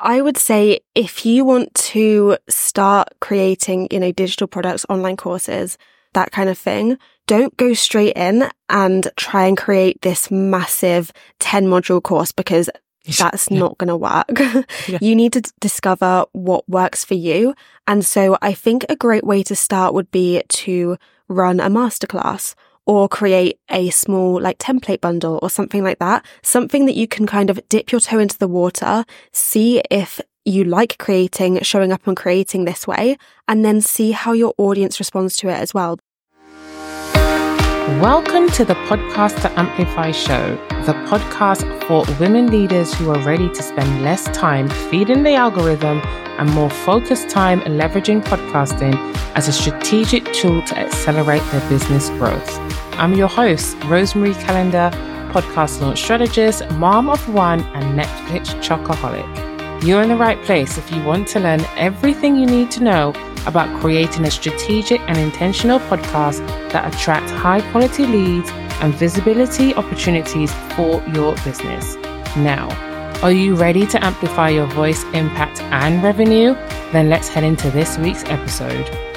I would say if you want to start creating, you know, digital products, online courses, that kind of thing, don't go straight in and try and create this massive 10 module course because that's yeah. not going to work. yeah. You need to discover what works for you. And so I think a great way to start would be to run a masterclass or create a small like template bundle or something like that. Something that you can kind of dip your toe into the water, see if you like creating, showing up and creating this way, and then see how your audience responds to it as well. Welcome to the Podcast to Amplify show, the podcast for women leaders who are ready to spend less time feeding the algorithm and more focused time leveraging podcasting as a strategic tool to accelerate their business growth. I'm your host, Rosemary Calendar, podcast launch strategist, mom of one, and Netflix chocoholic. You're in the right place if you want to learn everything you need to know about creating a strategic and intentional podcast that attracts high quality leads and visibility opportunities for your business. Now, are you ready to amplify your voice, impact, and revenue? Then let's head into this week's episode.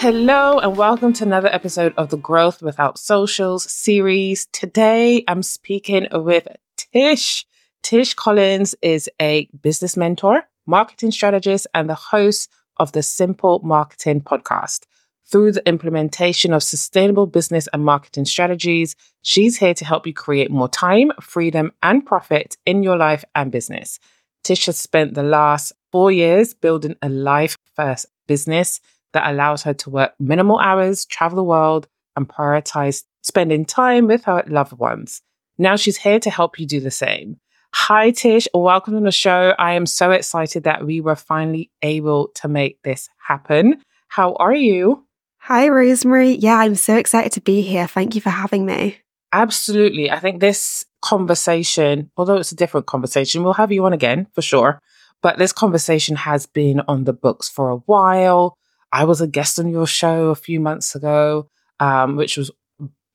Hello, and welcome to another episode of the Growth Without Socials series. Today, I'm speaking with Tish. Tish Collins is a business mentor, marketing strategist, and the host of the Simple Marketing podcast. Through the implementation of sustainable business and marketing strategies, she's here to help you create more time, freedom, and profit in your life and business. Tish has spent the last four years building a life first business that allows her to work minimal hours, travel the world, and prioritize spending time with her loved ones. Now she's here to help you do the same. Hi, Tish. Welcome to the show. I am so excited that we were finally able to make this happen. How are you? Hi, Rosemary. Yeah, I'm so excited to be here. Thank you for having me. Absolutely. I think this conversation, although it's a different conversation, we'll have you on again for sure. But this conversation has been on the books for a while. I was a guest on your show a few months ago, um, which was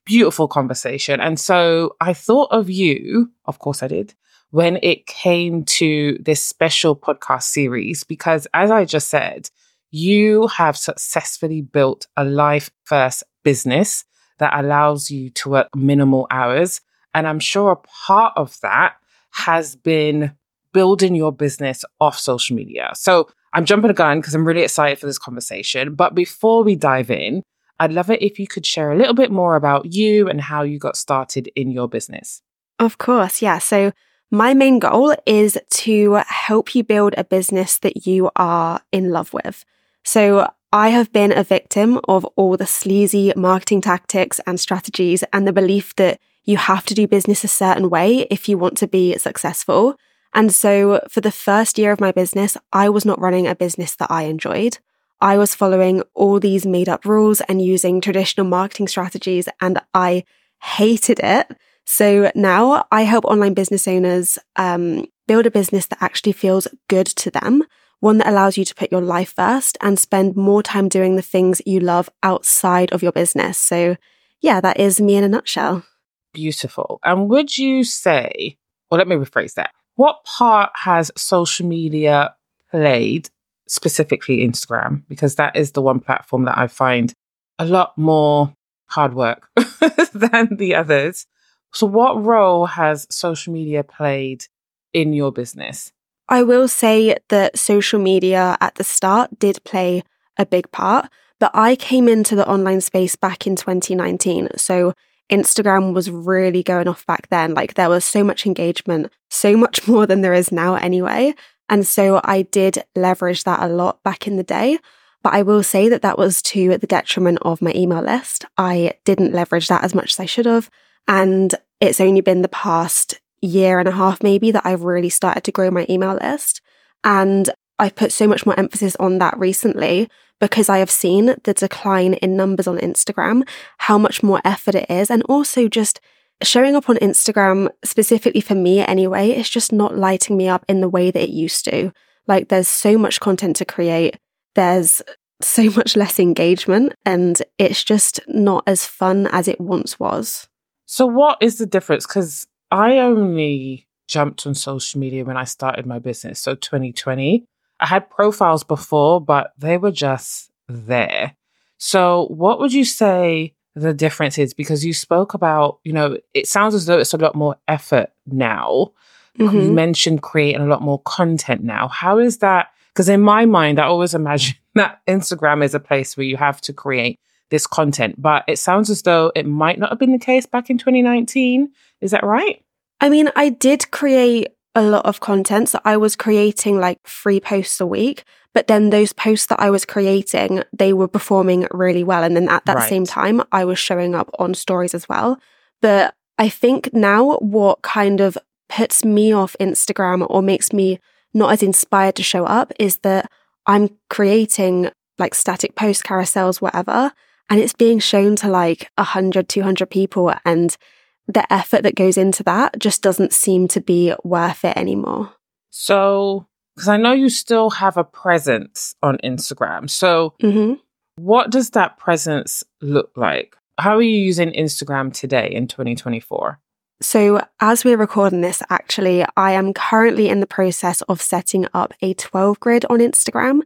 beautiful conversation. And so I thought of you, of course I did, when it came to this special podcast series, because as I just said, you have successfully built a life first business that allows you to work minimal hours. And I'm sure a part of that has been building your business off social media. So I'm jumping a gun because I'm really excited for this conversation. But before we dive in, I'd love it if you could share a little bit more about you and how you got started in your business. Of course, yeah. So my main goal is to help you build a business that you are in love with. So I have been a victim of all the sleazy marketing tactics and strategies and the belief that you have to do business a certain way if you want to be successful. And so for the first year of my business, I was not running a business that I enjoyed. I was following all these made up rules and using traditional marketing strategies, and I hated it. So now I help online business owners um, build a business that actually feels good to them, one that allows you to put your life first and spend more time doing the things you love outside of your business. So, yeah, that is me in a nutshell. Beautiful. And would you say, or let me rephrase that, what part has social media played, specifically Instagram? Because that is the one platform that I find a lot more hard work than the others. So, what role has social media played in your business? I will say that social media at the start did play a big part, but I came into the online space back in 2019. So, Instagram was really going off back then. Like, there was so much engagement, so much more than there is now, anyway. And so, I did leverage that a lot back in the day. But I will say that that was to the detriment of my email list. I didn't leverage that as much as I should have. And it's only been the past year and a half, maybe, that I've really started to grow my email list. And I've put so much more emphasis on that recently because I have seen the decline in numbers on Instagram, how much more effort it is, and also just showing up on Instagram, specifically for me anyway, it's just not lighting me up in the way that it used to. Like, there's so much content to create, there's so much less engagement, and it's just not as fun as it once was. So, what is the difference? Because I only jumped on social media when I started my business. So 2020. I had profiles before, but they were just there. So what would you say the difference is? Because you spoke about, you know, it sounds as though it's a lot more effort now. Mm-hmm. You mentioned creating a lot more content now. How is that? Because in my mind, I always imagine that Instagram is a place where you have to create this content, but it sounds as though it might not have been the case back in 2019. Is that right? I mean, I did create a lot of content. So I was creating like three posts a week, but then those posts that I was creating, they were performing really well. And then at that right. same time, I was showing up on stories as well. But I think now what kind of puts me off Instagram or makes me not as inspired to show up is that I'm creating like static post carousels, whatever, and it's being shown to like 100, 200 people. And the effort that goes into that just doesn't seem to be worth it anymore. So, because I know you still have a presence on Instagram. So, mm-hmm. what does that presence look like? How are you using Instagram today in 2024? So, as we're recording this, actually, I am currently in the process of setting up a 12 grid on Instagram.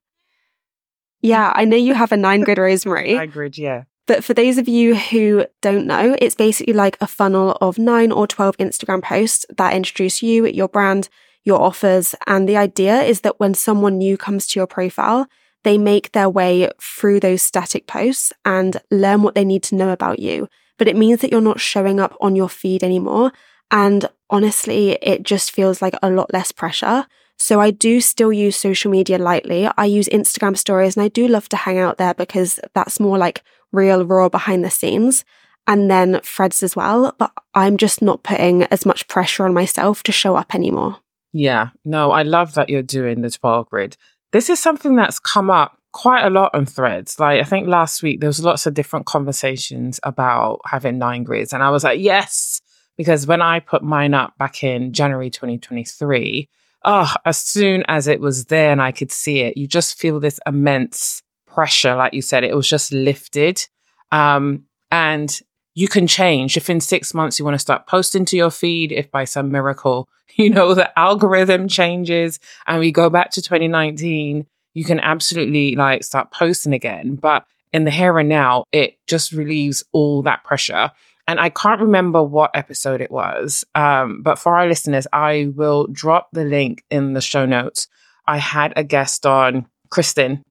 Yeah, I know you have a nine grid, Rosemary. nine grid, yeah. But for those of you who don't know, it's basically like a funnel of nine or 12 Instagram posts that introduce you, your brand, your offers. And the idea is that when someone new comes to your profile, they make their way through those static posts and learn what they need to know about you. But it means that you're not showing up on your feed anymore. And honestly, it just feels like a lot less pressure. So I do still use social media lightly. I use Instagram stories and I do love to hang out there because that's more like real raw behind the scenes and then threads as well. But I'm just not putting as much pressure on myself to show up anymore. Yeah, no, I love that you're doing the 12 grid. This is something that's come up quite a lot on threads. Like, I think last week there was lots of different conversations about having nine grids. And I was like, yes, because when I put mine up back in January 2023, oh, as soon as it was there and I could see it, you just feel this immense pressure, like you said, it was just lifted. Um, and you can change. If in six months you want to start posting to your feed, if by some miracle, you know, the algorithm changes and we go back to 2019, you can absolutely like start posting again. But in the here and now, it just relieves all that pressure. And I can't remember what episode it was. Um, but for our listeners, I will drop the link in the show notes. I had a guest on, Kristen,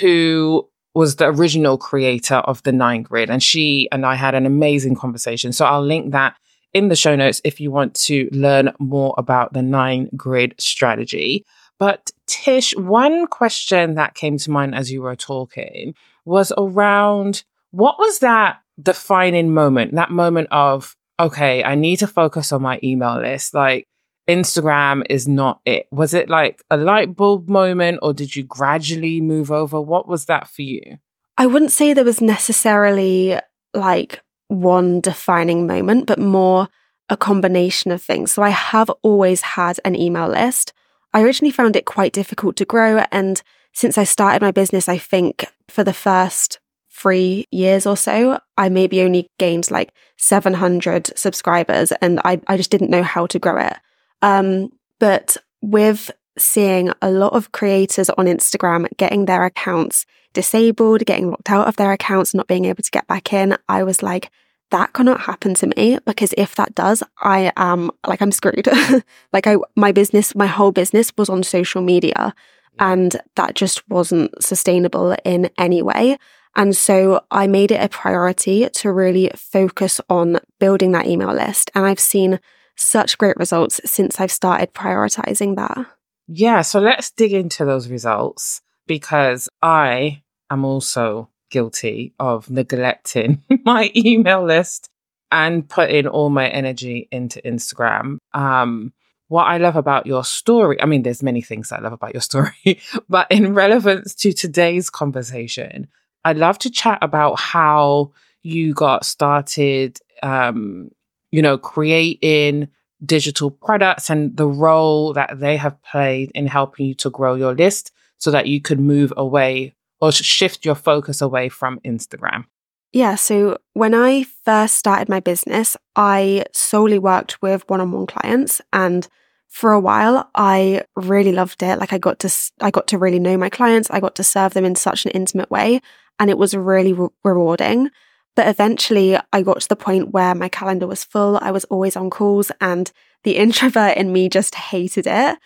who was the original creator of the Nine Grid. And she and I had an amazing conversation. So I'll link that in the show notes if you want to learn more about the Nine Grid strategy. But Tish, one question that came to mind as you were talking was around what was that defining moment, that moment of, okay, I need to focus on my email list. Like, Instagram is not it. Was it like a light bulb moment or did you gradually move over? What was that for you? I wouldn't say there was necessarily like one defining moment, but more a combination of things. So I have always had an email list. I originally found it quite difficult to grow. And since I started my business, I think for the first three years or so, I maybe only gained like 700 subscribers and I, I just didn't know how to grow it. Um, but with seeing a lot of creators on Instagram getting their accounts disabled, getting locked out of their accounts, not being able to get back in, I was like, that cannot happen to me because if that does, I am like I'm screwed. like I my business, my whole business was on social media and that just wasn't sustainable in any way. And so I made it a priority to really focus on building that email list. And I've seen such great results since I've started prioritizing that. Yeah, so let's dig into those results because I am also guilty of neglecting my email list and putting all my energy into Instagram. Um, what I love about your story, I mean, there's many things I love about your story, but in relevance to today's conversation, I'd love to chat about how you got started um, you know, creating digital products and the role that they have played in helping you to grow your list so that you could move away or shift your focus away from Instagram? Yeah, so when I first started my business, I solely worked with one on one clients. And for a while, I really loved it. Like I got to, I got to really know my clients. I got to serve them in such an intimate way and it was really re- rewarding. But eventually I got to the point where my calendar was full. I was always on calls and the introvert in me just hated it.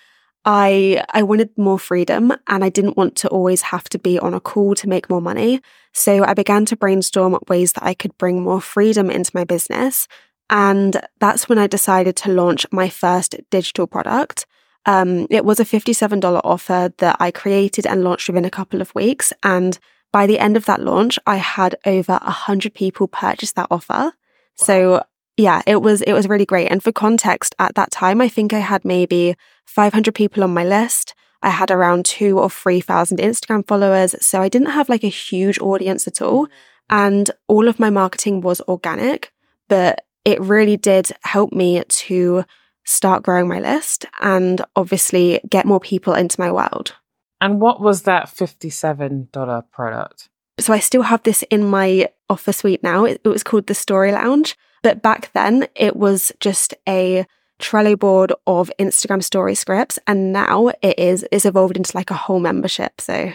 I I wanted more freedom and I didn't want to always have to be on a call to make more money. So I began to brainstorm ways that I could bring more freedom into my business. And that's when I decided to launch my first digital product. Um, it was a $57 offer that I created and launched within a couple of weeks. And by the end of that launch, I had over 100 people purchase that offer. Wow. So yeah, it was it was really great. And for context, at that time, I think I had maybe 500 people on my list. I had around two or 3,000 Instagram followers. So I didn't have like a huge audience at all. Mm. And all of my marketing was organic, but it really did help me to start growing my list and obviously get more people into my world. And what was that $57 product? So I still have this in my offer suite now. It, it was called the Story Lounge. But back then it was just a Trello board of Instagram story scripts. And now it is, is evolved into like a whole membership. So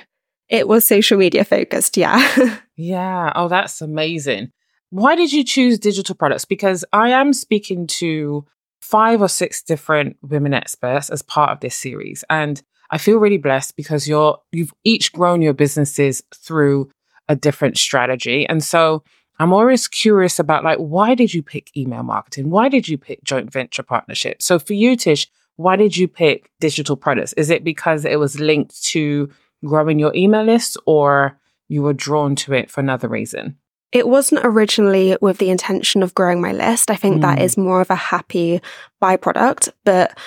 it was social media focused. Yeah. yeah. Oh, that's amazing. Why did you choose digital products? Because I am speaking to five or six different women experts as part of this series. And I feel really blessed because you're, you've each grown your businesses through a different strategy. And so I'm always curious about like, why did you pick email marketing? Why did you pick joint venture partnership? So for you, Tish, why did you pick digital products? Is it because it was linked to growing your email list or you were drawn to it for another reason? It wasn't originally with the intention of growing my list. I think mm. that is more of a happy byproduct. But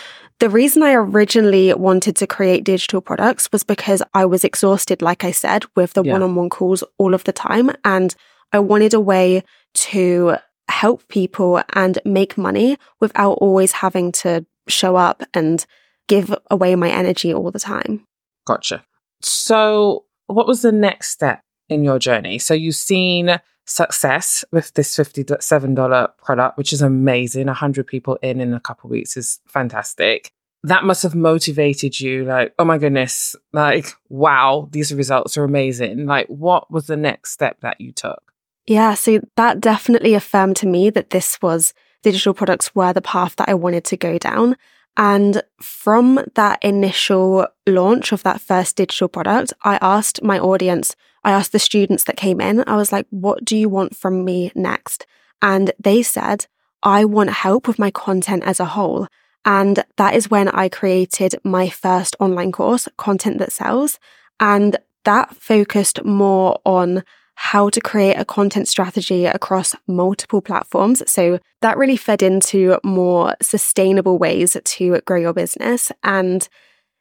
the reason I originally wanted to create digital products was because I was exhausted, like I said, with the one on one calls all of the time. And I wanted a way to help people and make money without always having to show up and give away my energy all the time. Gotcha. So, what was the next step in your journey? So, you've seen success with this $57 product, which is amazing. 100 people in in a couple weeks is fantastic. That must have motivated you, like, oh my goodness, like, wow, these results are amazing. Like, what was the next step that you took? Yeah, so that definitely affirmed to me that this was digital products were the path that I wanted to go down. And from that initial launch of that first digital product, I asked my audience, I asked the students that came in, I was like, what do you want from me next? And they said, I want help with my content as a whole. And that is when I created my first online course, Content That Sells. And that focused more on how to create a content strategy across multiple platforms. So that really fed into more sustainable ways to grow your business. And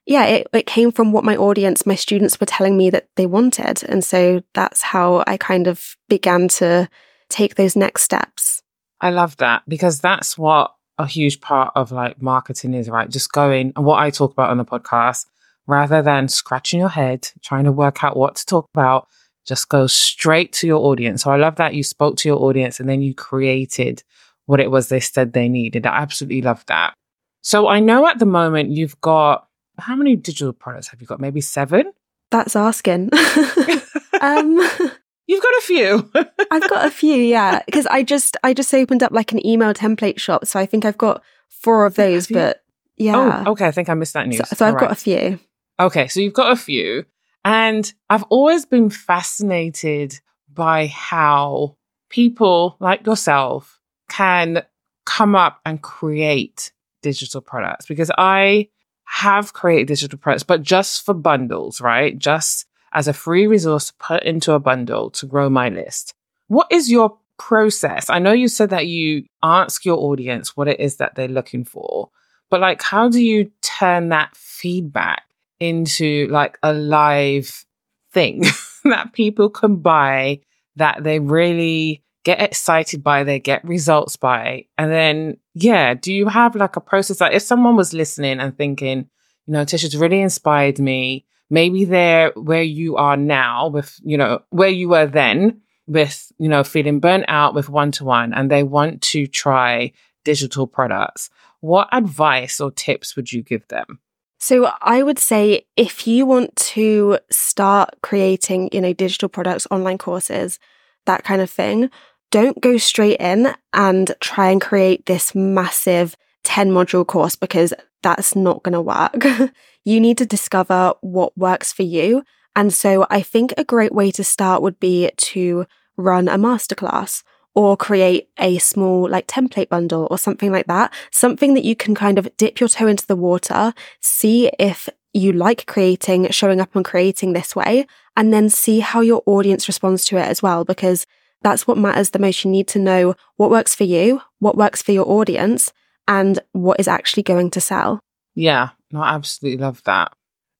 yeah, it, it came from what my audience, my students were telling me that they wanted. And so that's how I kind of began to take those next steps. I love that because that's what a huge part of like marketing is, right? Just going and what I talk about on the podcast rather than scratching your head, trying to work out what to talk about just go straight to your audience. So I love that you spoke to your audience and then you created what it was they said they needed. I absolutely love that. So I know at the moment you've got how many digital products have you got? Maybe seven? That's asking. um You've got a few. I've got a few, yeah. Because I just I just opened up like an email template shop. So I think I've got four of those, but yeah. Oh, okay. I think I missed that news. So, so I've right. got a few. Okay, so you've got a few. And I've always been fascinated by how people like yourself can come up and create digital products because I have created digital products, but just for bundles, right? Just as a free resource to put into a bundle to grow my list. What is your process? I know you said that you ask your audience what it is that they're looking for, but like, how do you turn that feedback into like a live thing that people can buy that they really get excited by, they get results by. And then, yeah, do you have like a process? Like if someone was listening and thinking, you know, Tisha's really inspired me, maybe they're where you are now with, you know, where you were then with, you know, feeling burnt out with one to one and they want to try digital products. what advice or tips would you give them? So I would say if you want to start creating, you know, digital products, online courses, that kind of thing, don't go straight in and try and create this massive 10 module course because that's not going to work. you need to discover what works for you. And so I think a great way to start would be to run a masterclass or create a small like template bundle or something like that. Something that you can kind of dip your toe into the water, see if you like creating, showing up and creating this way, and then see how your audience responds to it as well, because that's what matters the most. You need to know what works for you, what works for your audience, and what is actually going to sell. Yeah, no, I absolutely love that.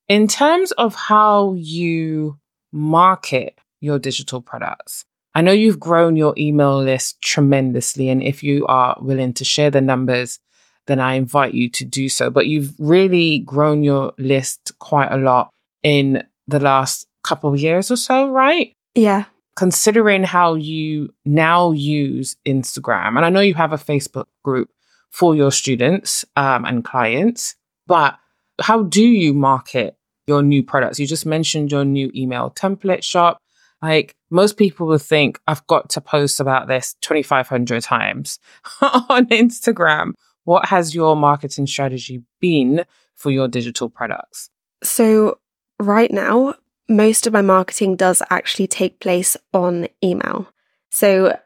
In terms of how you market your digital products, I know you've grown your email list tremendously. And if you are willing to share the numbers, then I invite you to do so. But you've really grown your list quite a lot in the last couple of years or so, right? Yeah. Considering how you now use Instagram, and I know you have a Facebook group for your students um, and clients, but how do you market your new products? You just mentioned your new email template shop. Like most people will think, I've got to post about this 2,500 times on Instagram. What has your marketing strategy been for your digital products? So, right now, most of my marketing does actually take place on email. So,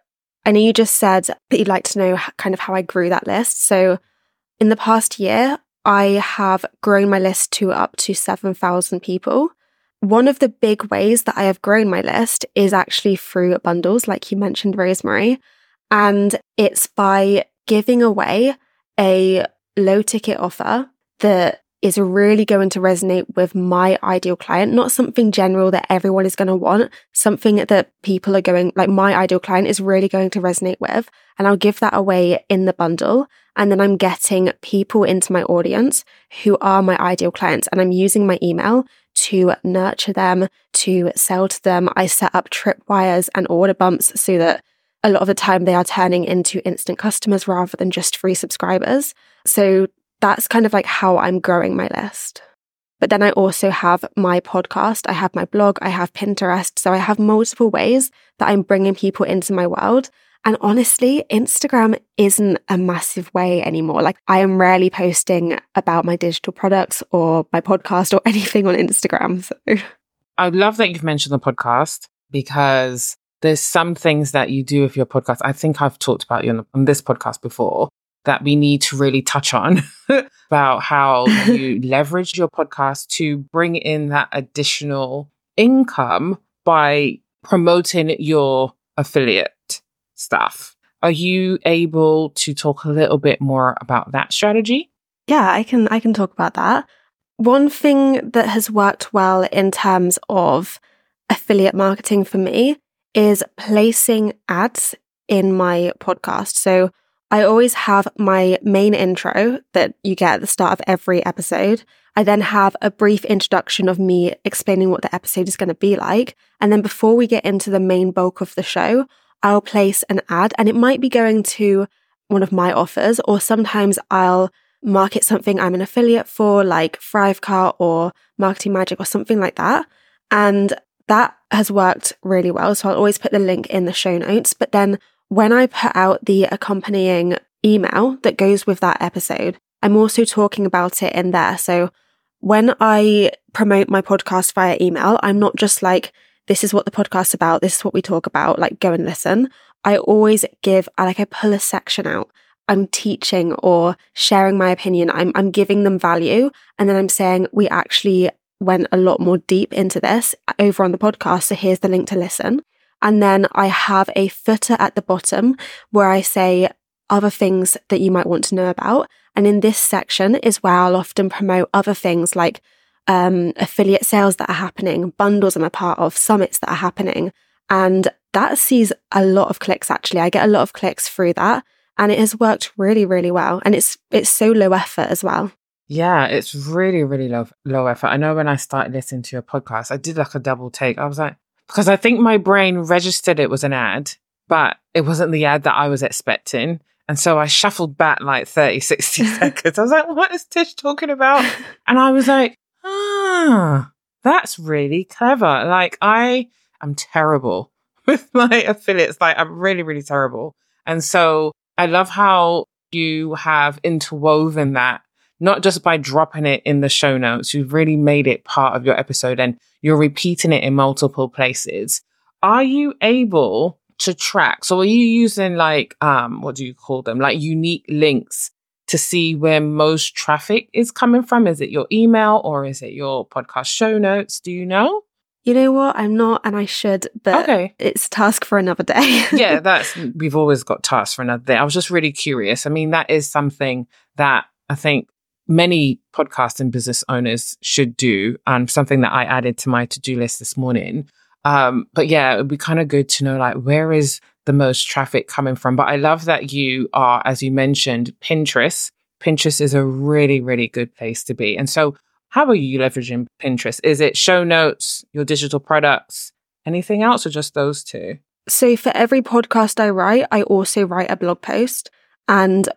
I know you just said that you'd like to know kind of how I grew that list. So, in the past year, I have grown my list to up to 7,000 people. One of the big ways that I have grown my list is actually through bundles, like you mentioned, Rosemary. And it's by giving away a low ticket offer that is really going to resonate with my ideal client, not something general that everyone is going to want, something that people are going, like my ideal client is really going to resonate with. And I'll give that away in the bundle. And then I'm getting people into my audience who are my ideal clients. And I'm using my email to nurture them, to sell to them. I set up tripwires and order bumps so that a lot of the time they are turning into instant customers rather than just free subscribers. So that's kind of like how I'm growing my list. But then I also have my podcast, I have my blog, I have Pinterest. So I have multiple ways that I'm bringing people into my world. And honestly, Instagram isn't a massive way anymore. Like, I am rarely posting about my digital products or my podcast or anything on Instagram. So I love that you've mentioned the podcast because there's some things that you do with your podcast. I think I've talked about you on, on this podcast before that we need to really touch on about how you leverage your podcast to bring in that additional income by promoting your affiliate stuff. Are you able to talk a little bit more about that strategy? Yeah, I can I can talk about that. One thing that has worked well in terms of affiliate marketing for me is placing ads in my podcast. So I always have my main intro that you get at the start of every episode. I then have a brief introduction of me explaining what the episode is going to be like. And then before we get into the main bulk of the show, I'll place an ad and it might be going to one of my offers, or sometimes I'll market something I'm an affiliate for, like Thrivecart or Marketing Magic or something like that. And that has worked really well. So I'll always put the link in the show notes. But then when I put out the accompanying email that goes with that episode, I'm also talking about it in there. So when I promote my podcast via email, I'm not just like, this is what the podcast's about. This is what we talk about. Like, go and listen. I always give, like, I pull a section out. I'm teaching or sharing my opinion. I'm, I'm giving them value. And then I'm saying, we actually went a lot more deep into this over on the podcast. So here's the link to listen. And then I have a footer at the bottom where I say other things that you might want to know about. And in this section is where I'll often promote other things like um, affiliate sales that are happening, bundles I'm a part of, summits that are happening. And that sees a lot of clicks actually. I get a lot of clicks through that and it has worked really, really well. And it's it's so low effort as well. Yeah, it's really, really low low effort. I know when I started listening to your podcast, I did like a double take. I was like, because I think my brain registered it was an ad, but it wasn't the ad that I was expecting. And so I shuffled back like 30, 60 seconds. I was like, what is Tish talking about? And I was like, ah, that's really clever. Like I am terrible with my affiliates. Like I'm really, really terrible. And so I love how you have interwoven that, not just by dropping it in the show notes, you've really made it part of your episode and you're repeating it in multiple places. Are you able to track? So are you using like, um, what do you call them? Like unique links to see where most traffic is coming from? Is it your email or is it your podcast show notes? Do you know? You know what? I'm not, and I should, but okay. it's a task for another day. yeah, that's we've always got tasks for another day. I was just really curious. I mean, that is something that I think many podcast and business owners should do, and something that I added to my to do list this morning. Um, but yeah, it'd be kind of good to know like where is the most traffic coming from. But I love that you are, as you mentioned, Pinterest. Pinterest is a really, really good place to be. And so how are you leveraging Pinterest? Is it show notes, your digital products, anything else, or just those two? So, for every podcast I write, I also write a blog post. And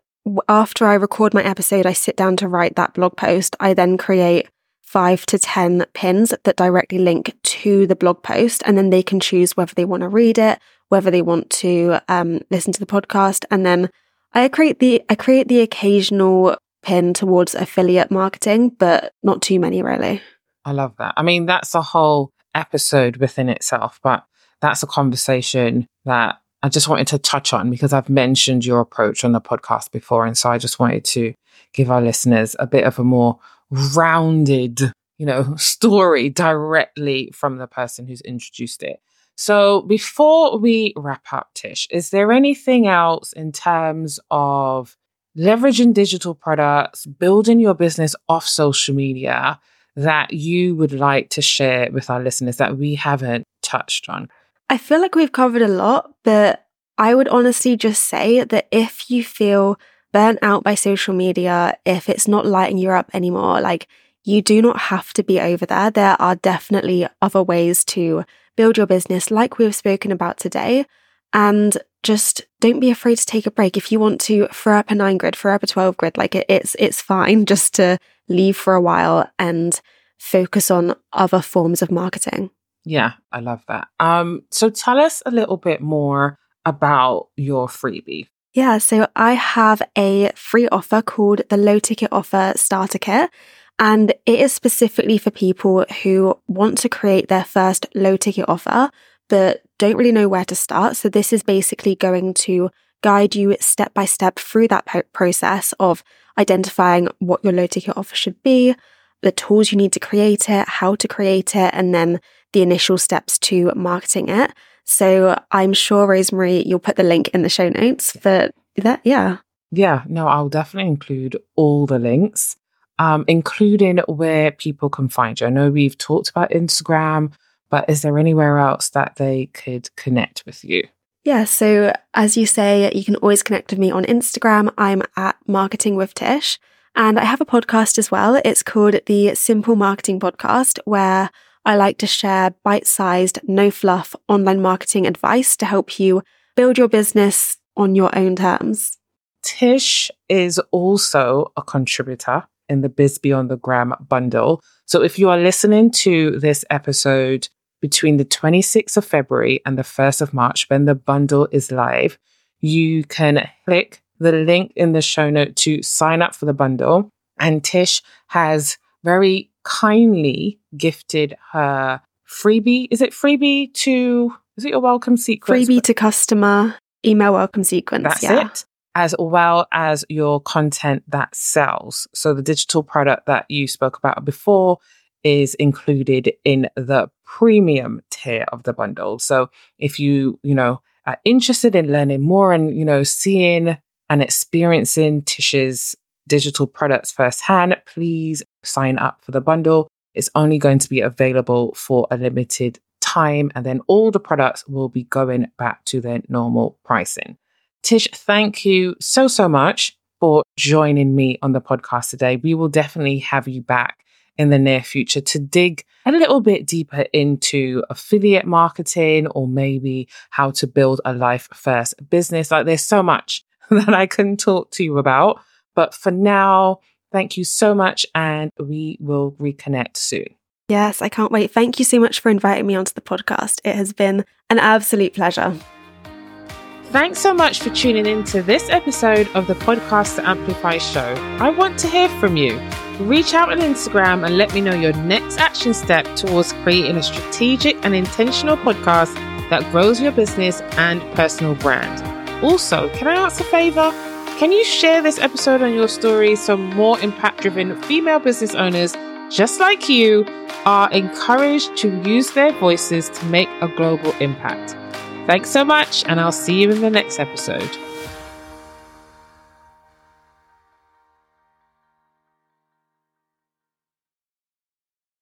after I record my episode, I sit down to write that blog post. I then create five to 10 pins that directly link to the blog post. And then they can choose whether they want to read it, whether they want to um, listen to the podcast. And then I create the, I create the occasional pin towards affiliate marketing, but not too many really. I love that. I mean, that's a whole episode within itself, but that's a conversation that I just wanted to touch on because I've mentioned your approach on the podcast before. And so I just wanted to give our listeners a bit of a more rounded, you know, story directly from the person who's introduced it. So before we wrap up, Tish, is there anything else in terms of leveraging digital products, building your business off social media that you would like to share with our listeners that we haven't touched on? I feel like we've covered a lot, but I would honestly just say that if you feel burnt out by social media, if it's not lighting you up anymore, like you do not have to be over there. There are definitely other ways to build your business, like we've spoken about today. And just don't be afraid to take a break. If you want to throw up a nine grid, throw up a 12 grid, like it, it's, it's fine just to leave for a while and focus on other forms of marketing. Yeah, I love that. Um, so tell us a little bit more about your freebie. Yeah, so I have a free offer called the Low Ticket Offer Starter Kit. And it is specifically for people who want to create their first low ticket offer, but don't really know where to start. So, this is basically going to guide you step by step through that po- process of identifying what your low ticket offer should be, the tools you need to create it, how to create it, and then the initial steps to marketing it. So, I'm sure, Rosemary, you'll put the link in the show notes. But that, yeah. Yeah, no, I'll definitely include all the links, um, including where people can find you. I know we've talked about Instagram, but is there anywhere else that they could connect with you? Yeah, so as you say, you can always connect with me on Instagram. I'm at Marketing with Tish. And I have a podcast as well. It's called the Simple Marketing Podcast, where I like to share bite sized, no fluff online marketing advice to help you build your business on your own terms. Tish is also a contributor in the Biz Beyond the Gram bundle. So if you are listening to this episode between the 26th of February and the 1st of March, when the bundle is live, you can click the link in the show note to sign up for the bundle. And Tish has very kindly gifted her freebie. Is it freebie to, is it your welcome sequence? Freebie to customer email welcome sequence. That's yeah. it. As well as your content that sells. So the digital product that you spoke about before is included in the premium tier of the bundle. So if you, you know, are interested in learning more and, you know, seeing and experiencing Tish's digital products firsthand, please sign up for the bundle. It's only going to be available for a limited time, and then all the products will be going back to their normal pricing. Tish, thank you so, so much for joining me on the podcast today. We will definitely have you back in the near future to dig a little bit deeper into affiliate marketing or maybe how to build a life first business. Like there's so much that I can talk to you about. But for now, thank you so much, and we will reconnect soon. Yes, I can't wait. Thank you so much for inviting me onto the podcast. It has been an absolute pleasure. Thanks so much for tuning in to this episode of the Podcast to Amplify show. I want to hear from you. Reach out on Instagram and let me know your next action step towards creating a strategic and intentional podcast that grows your business and personal brand. Also, can I ask a favor? Can you share this episode on your story so more impact driven female business owners just like you are encouraged to use their voices to make a global impact? Thanks so much, and I'll see you in the next episode.